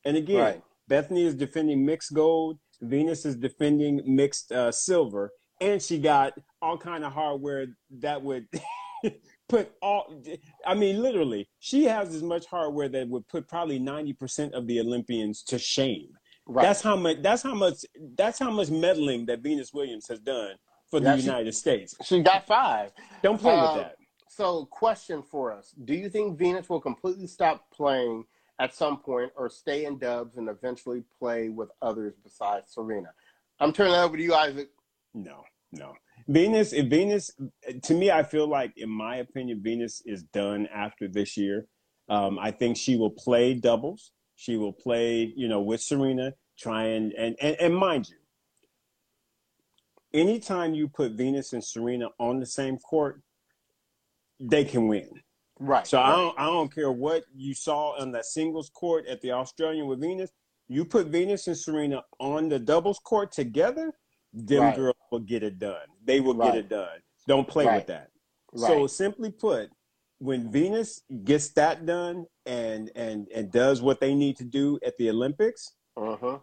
Speaker 1: And again, Bethany is defending mixed gold. Venus is defending mixed uh, silver, and she got all kind of hardware that would put all i mean literally she has as much hardware that would put probably 90% of the olympians to shame. Right. that's how much that's how much that's how much meddling that venus williams has done for the united states.
Speaker 2: she got five.
Speaker 1: Don't play uh, with that.
Speaker 2: so question for us. Do you think venus will completely stop playing at some point or stay in dubs and eventually play with others besides serena? I'm turning over to you isaac.
Speaker 1: No no. Venus, if Venus, to me, I feel like, in my opinion, Venus is done after this year. Um, I think she will play doubles. She will play, you know, with Serena, try and, and, and, and mind you, anytime you put Venus and Serena on the same court, they can win.
Speaker 2: Right.
Speaker 1: So
Speaker 2: right.
Speaker 1: I don't I don't care what you saw on that singles court at the Australian with Venus. You put Venus and Serena on the doubles court together, them right. girls will get it done. They will right. get it done. Don't play right. with that. So simply put, when Venus gets that done and and and does what they need to do at the Olympics,
Speaker 2: uh-huh.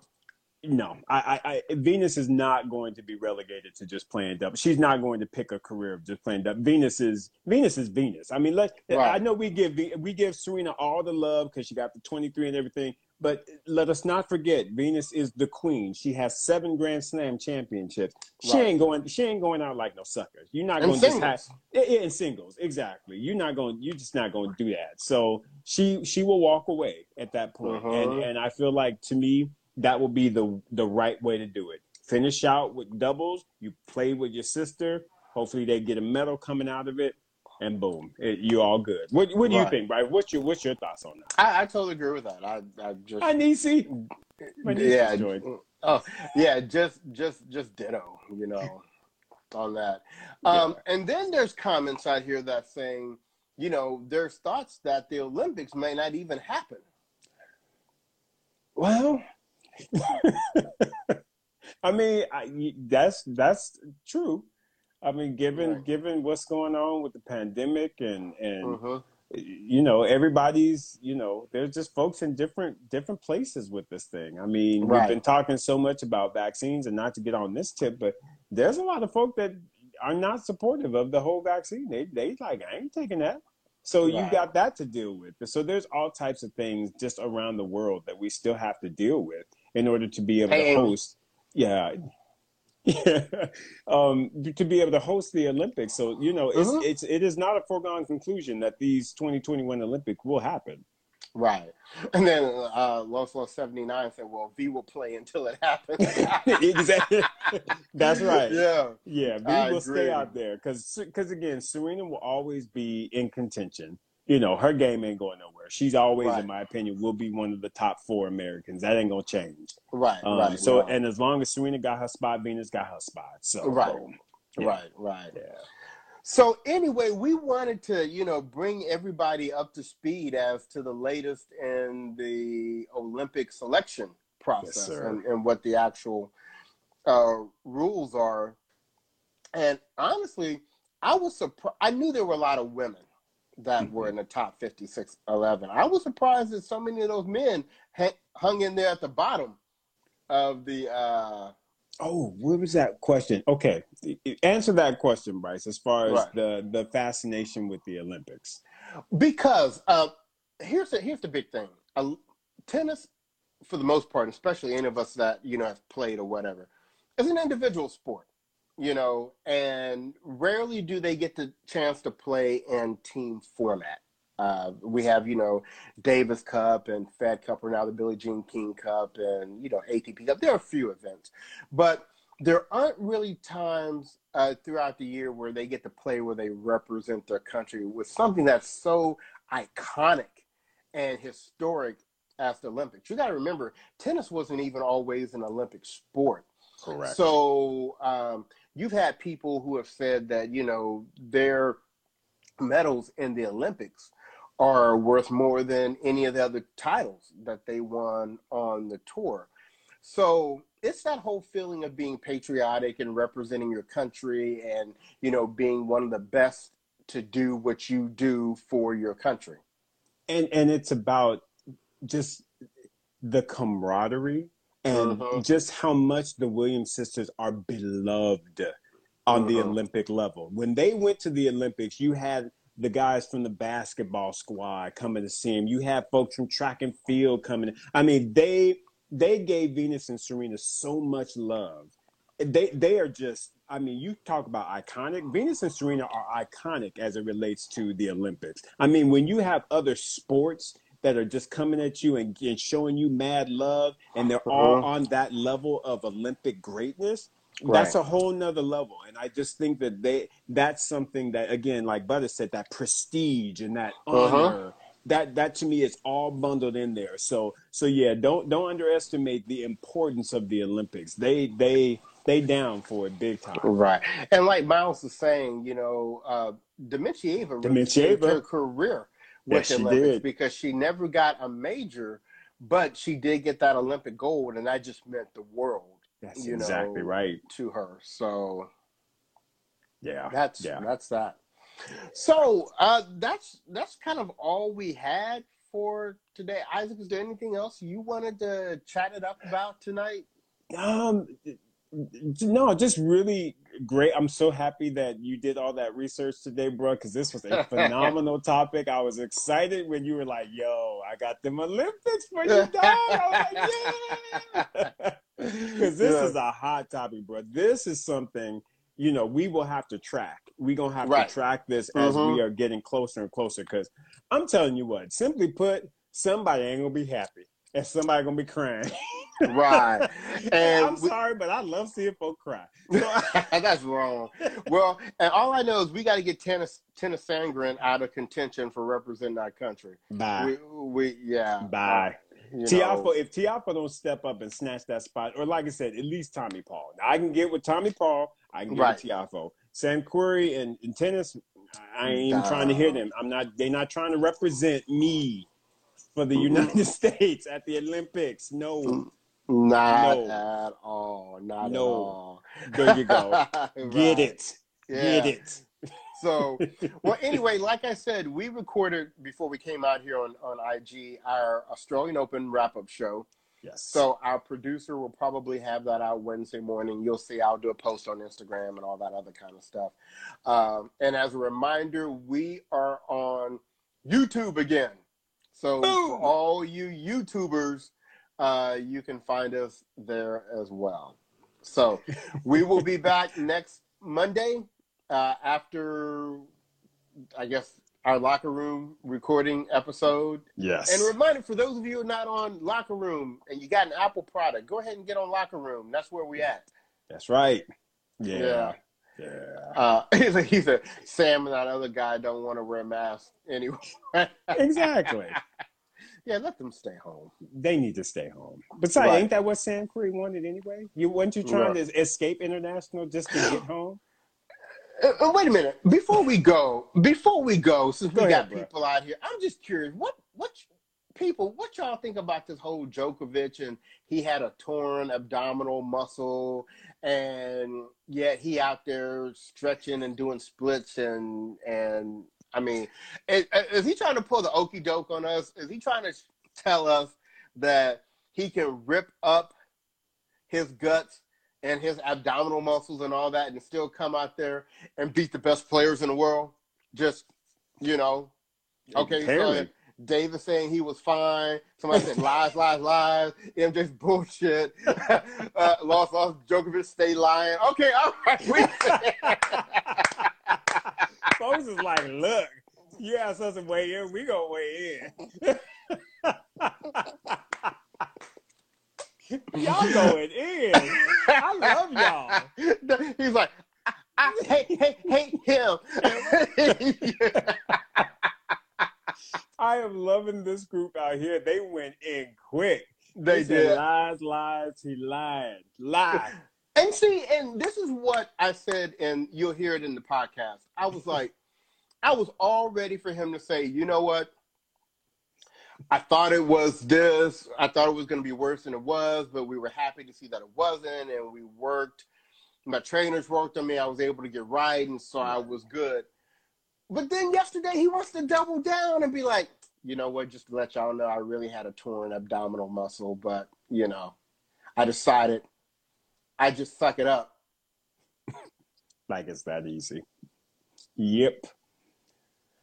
Speaker 1: no, I, I, I, Venus is not going to be relegated to just playing double. She's not going to pick a career of just playing double. Venus is Venus is Venus. I mean, let I know we give we give Serena all the love because she got the twenty three and everything, but let us not forget, Venus is the queen. She has seven Grand Slam championships. She right. ain't going. She ain't going out like no sucker. You're not going to just have in singles. Exactly. You're not going. You're just not going to do that. So she she will walk away at that point. Uh-huh. and and I feel like to me that will be the the right way to do it. finish out with doubles. You play with your sister. Hopefully, they get a medal coming out of it, and boom, it, you all good. What What do you think, right? What's your What's your thoughts on that?
Speaker 2: I, I totally agree with that. I, I just
Speaker 1: I. My niece
Speaker 2: yeah, oh yeah, just just just ditto, you know, on that. Um, and then there's comments out here that saying, you know, there's thoughts that the Olympics may not even happen.
Speaker 1: Well, I mean, I, that's that's true. I mean, given
Speaker 2: Right.
Speaker 1: given what's going on with the pandemic and and
Speaker 2: Mhm.
Speaker 1: you know everybody's you know there's just folks in different different places with this thing. I mean, we've been talking so much about vaccines, and not to get on this tip, but there's a lot of folk that are not supportive of the whole vaccine. They they like I ain't taking that. So you got that to deal with. So there's all types of things just around the world that we still have to deal with in order to be able
Speaker 2: Hey,
Speaker 1: to host. Yeah. Yeah, um, to be able to host the Olympics, so you know, it's
Speaker 2: Mhm.
Speaker 1: it's it is not a foregone conclusion that these 2021 Olympic will happen.
Speaker 2: Right. And then uh, Los Los 79 said, well, V will play until it happens.
Speaker 1: exactly, that's right.
Speaker 2: Yeah.
Speaker 1: Yeah, V
Speaker 2: I
Speaker 1: will
Speaker 2: agree.
Speaker 1: stay out there because because again, Serena will always be in contention. You know, her game ain't going nowhere. She's always,
Speaker 2: Right.
Speaker 1: in my opinion, will be one of the top four Americans. That ain't gonna change.
Speaker 2: Right.
Speaker 1: Um,
Speaker 2: right.
Speaker 1: so, and as long as Serena got her spot, Venus got her spot. So,
Speaker 2: Right.
Speaker 1: yeah.
Speaker 2: Right. Right.
Speaker 1: Yeah.
Speaker 2: So anyway, we wanted to, you know, bring everybody up to speed as to the latest in the Olympic selection process
Speaker 1: sir.
Speaker 2: and, and what the actual uh, rules are. And honestly, I was surprised. I knew there were a lot of women that were in the top 56 11. I was surprised that so many of those men ha- hung in there at the bottom of the uh,
Speaker 1: Oh, what was that question? Okay, answer that question, Bryce. As far as
Speaker 2: Right.
Speaker 1: the the fascination with the Olympics.
Speaker 2: Because uh, here's the here's the big thing. Uh, tennis, for the most part, especially any of us that you know have played or whatever, is an individual sport. You know, and rarely do they get the chance to play in team format. Uh, we have, you know, Davis Cup and Fed Cup, or now the Billie Jean King Cup, and you know, ATP Cup. There are a few events, but there aren't really times uh, throughout the year where they get to play where they represent their country with something that's so iconic and historic as the Olympics. You got to remember, tennis wasn't even always an Olympic sport.
Speaker 1: Correct.
Speaker 2: So um, you've had people who have said that you know their medals in the Olympics are worth more than any of the other titles that they won on the tour. So it's that whole feeling of being patriotic and representing your country and you know being one of the best to do what you do for your country.
Speaker 1: and and it's about just the camaraderie and
Speaker 2: Mhm.
Speaker 1: just how much the Williams sisters are beloved on the
Speaker 2: Mhm.
Speaker 1: Olympic level. When they went to the Olympics, you had the guys from the basketball squad coming to see him. You had folks from track and field coming. I mean, they they gave Venus and Serena so much love. They they are just. I mean, you talk about iconic. Venus and Serena are iconic as it relates to the Olympics. I mean, when you have other sports that are just coming at you and, and showing you mad love, and they're all
Speaker 2: Mhm.
Speaker 1: on that level of Olympic greatness. That's a whole nother level, and I just think that they that's something that again, like Butter said, that prestige and that
Speaker 2: Uh-huh.
Speaker 1: honor. That that to me is all bundled in there. So so yeah, don't don't underestimate the importance of the Olympics. They they they down for it big time.
Speaker 2: Right. And like Miles was saying, you know, uh, Dementieva. her career with
Speaker 1: Yes,
Speaker 2: the Olympics
Speaker 1: did.
Speaker 2: because she never got a major, but she did get that Olympic gold, and that just meant the world
Speaker 1: That's exactly
Speaker 2: know,
Speaker 1: right.
Speaker 2: to her. So
Speaker 1: Yeah.
Speaker 2: that's
Speaker 1: yeah.
Speaker 2: that's that. So uh, that's that's kind of all we had for today. Isaac, is there anything else you wanted to chat it up about tonight?
Speaker 1: Um, no, just really great. I'm so happy that you did all that research today, bro, because this was a phenomenal topic. I was excited when you were like, yo, I got them Olympics for you, dog. I was like, yeah. Because this
Speaker 2: Yeah.
Speaker 1: is a hot topic, bro. This is something, you know, we will have to track. We're going to have
Speaker 2: Right.
Speaker 1: to track this as
Speaker 2: Mhm.
Speaker 1: we are getting closer and closer. Because I'm telling you what, simply put, somebody ain't going to be happy and somebody going to be crying.
Speaker 2: right.
Speaker 1: And I'm we, sorry, but I love seeing folks cry.
Speaker 2: that's wrong. Well, and all I know is we got to get Tennys Tennys Sandgren out of contention for representing our country.
Speaker 1: Bye.
Speaker 2: We, we yeah.
Speaker 1: Bye. Uh, Tiafoe, if Tiafoe don't step up and snatch that spot, or like I said, at least Tommy Paul. Now, I can get with Tommy Paul. I can get right. with Tiafoe. Sam Querrey and, and tennis, I ain't even trying to hear them. I'm not. They're not trying to represent me for the United States at the Olympics. No.
Speaker 2: Not no. at all. Not no. at all.
Speaker 1: There you go. right. Get it. Yeah. Get it.
Speaker 2: so, well, anyway, like I said, we recorded before we came out here on, on IG our Australian Open wrap up show.
Speaker 1: Yes.
Speaker 2: So our producer will probably have that out Wednesday morning. You'll see I'll do a post on Instagram and all that other kind of stuff. Um, and as a reminder, we are on YouTube again. So Boom. for all you YouTubers, uh, you can find us there as well. So we will be back next Monday uh, after, I guess, our locker room recording episode.
Speaker 1: Yes.
Speaker 2: And a reminder for those of you who are not on locker room and you got an Apple product, go ahead and get on locker room. That's where we at.
Speaker 1: That's right. Yeah. Yeah.
Speaker 2: yeah. Uh, he's, a, he's a Sam and that other guy don't want to wear masks anyway.
Speaker 1: exactly.
Speaker 2: Yeah, let them stay home.
Speaker 1: They need to stay home. Besides, right. ain't that what Sam Querrey wanted anyway? You weren't you trying right. to escape international just to get home?
Speaker 2: Uh, uh, wait a minute. Before we go, before we go, since go we ahead, got bro. people out here, I'm just curious. What what people? What y'all think about this whole Djokovic and he had a torn abdominal muscle, and yet he out there stretching and doing splits and and I mean, is, is he trying to pull the okey doke on us? Is he trying to tell us that he can rip up his guts and his abdominal muscles and all that and still come out there and beat the best players in the world. Just, you know, okay, so Davis saying he was fine. Somebody said lies, lies, lies. Just bullshit. uh, lost, lost. Djokovic stay lying. Okay, all right.
Speaker 1: Folks is like, look, you ask us to weigh in, we gonna weigh in. y'all going in. I love y'all.
Speaker 2: He's like, I, I hate, hate, hate him.
Speaker 1: I am loving this group out here. They went in quick.
Speaker 2: They, they did.
Speaker 1: Lies, lies. He lied. Lied.
Speaker 2: And see, and this is what I said, and you'll hear it in the podcast. I was like, I was all ready for him to say, you know what? I thought it was this. I thought it was going to be worse than it was, but we were happy to see that it wasn't. And we worked. My trainers worked on me. I was able to get right, and so I was good. But then yesterday, he wants to double down and be like, you know what? Just to let y'all know, I really had a torn abdominal muscle, but you know, I decided I just suck it up.
Speaker 1: like it's that easy. Yep.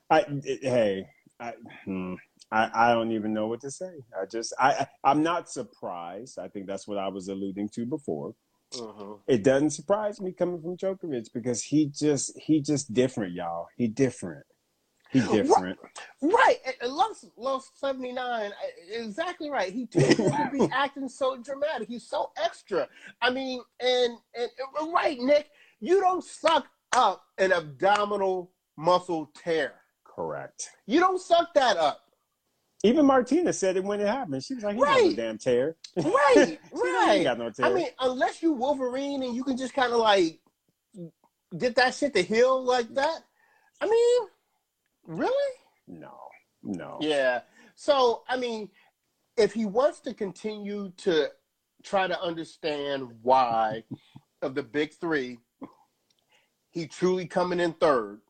Speaker 1: I it, hey, I, hmm. I, I don't even know what to say. I just I I'm not surprised. I think that's what I was alluding to before. Uh-huh. It doesn't surprise me coming from Djokovic because he just he just different, y'all. He different. He different.
Speaker 2: Right. right. Lost lost seventy nine. Exactly right. He too to be acting so dramatic. He's so extra. I mean, and and right, Nick, you don't suck up an abdominal muscle tear.
Speaker 1: Correct.
Speaker 2: You don't suck that up.
Speaker 1: Even Martina said it when it happened. She was like, "He right. no damn tear."
Speaker 2: Right, right. got no tear. I mean, unless you Wolverine and you can just kind of like get that shit to heal like that. I mean, really?
Speaker 1: No, no.
Speaker 2: Yeah. So, I mean, if he wants to continue to try to understand why of the big three, he truly coming in third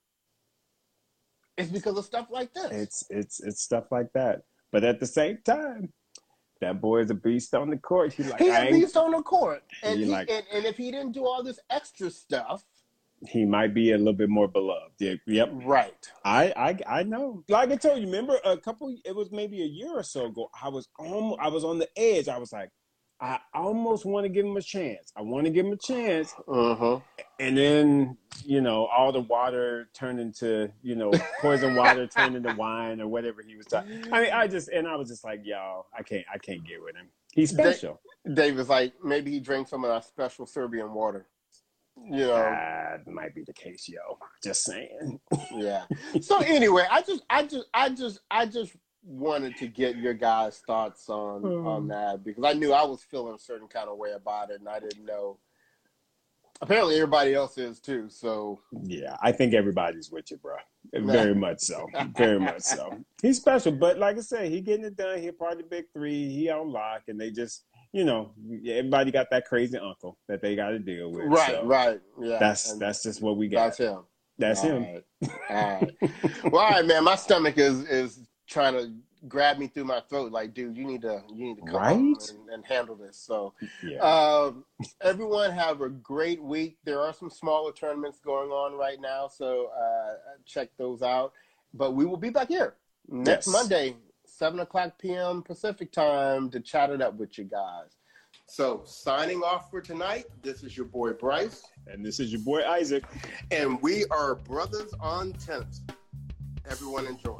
Speaker 2: it's because of stuff like this.
Speaker 1: It's it's it's stuff like that. But at the same time, that boy is a beast on the court. He's like
Speaker 2: he's a beast on the court, and, he, like, and, and if he didn't do all this extra stuff,
Speaker 1: he might be a little bit more beloved. Yeah, yep.
Speaker 2: Right.
Speaker 1: I, I I know. Like I told you, remember a couple it was maybe a year or so ago, I was on I was on the edge. I was like, I almost want to give him a chance. I want to give him a chance.
Speaker 2: Uh-huh.
Speaker 1: And then, you know, all the water turned into, you know, poison water turned into wine or whatever he was talking. I mean, I just and I was just like, y'all, I can't I can't get with him. He's special.
Speaker 2: Dave was like, maybe he drank some of our special Serbian water. You know,
Speaker 1: that might be the case, yo. Just saying.
Speaker 2: yeah. So anyway, I just, I just, I just, I just wanted to get your guys' thoughts on
Speaker 1: Hmm.
Speaker 2: on that because I knew I was feeling a certain kind of way about it, and I didn't know. Apparently, everybody else is too. So
Speaker 1: Yeah, I think everybody's with you, bro. Very much so. Very much so. He's special, but like I said, he getting it done. He part of the big three. He on lock, and they just, you know, everybody got that crazy uncle that they got to deal with.
Speaker 2: right,
Speaker 1: so
Speaker 2: right, yeah.
Speaker 1: That's
Speaker 2: and
Speaker 1: that's just what we got.
Speaker 2: that's him.
Speaker 1: That's
Speaker 2: All
Speaker 1: him.
Speaker 2: right. All right. well, all right, man. My stomach is is trying to grab me through my throat. Like, dude, you need to you need to come
Speaker 1: Right?
Speaker 2: and, and handle this. So,
Speaker 1: Yeah.
Speaker 2: um, everyone have a great week. There are some smaller tournaments going on right now, so uh, check those out. But we will be back here next
Speaker 1: Yes.
Speaker 2: Monday, seven o'clock p.m. Pacific time to chat it up with you guys. So, signing off for tonight. This is your boy Bryce.
Speaker 1: and this is your boy Isaac.
Speaker 2: and we are brothers on tennis. Everyone enjoy.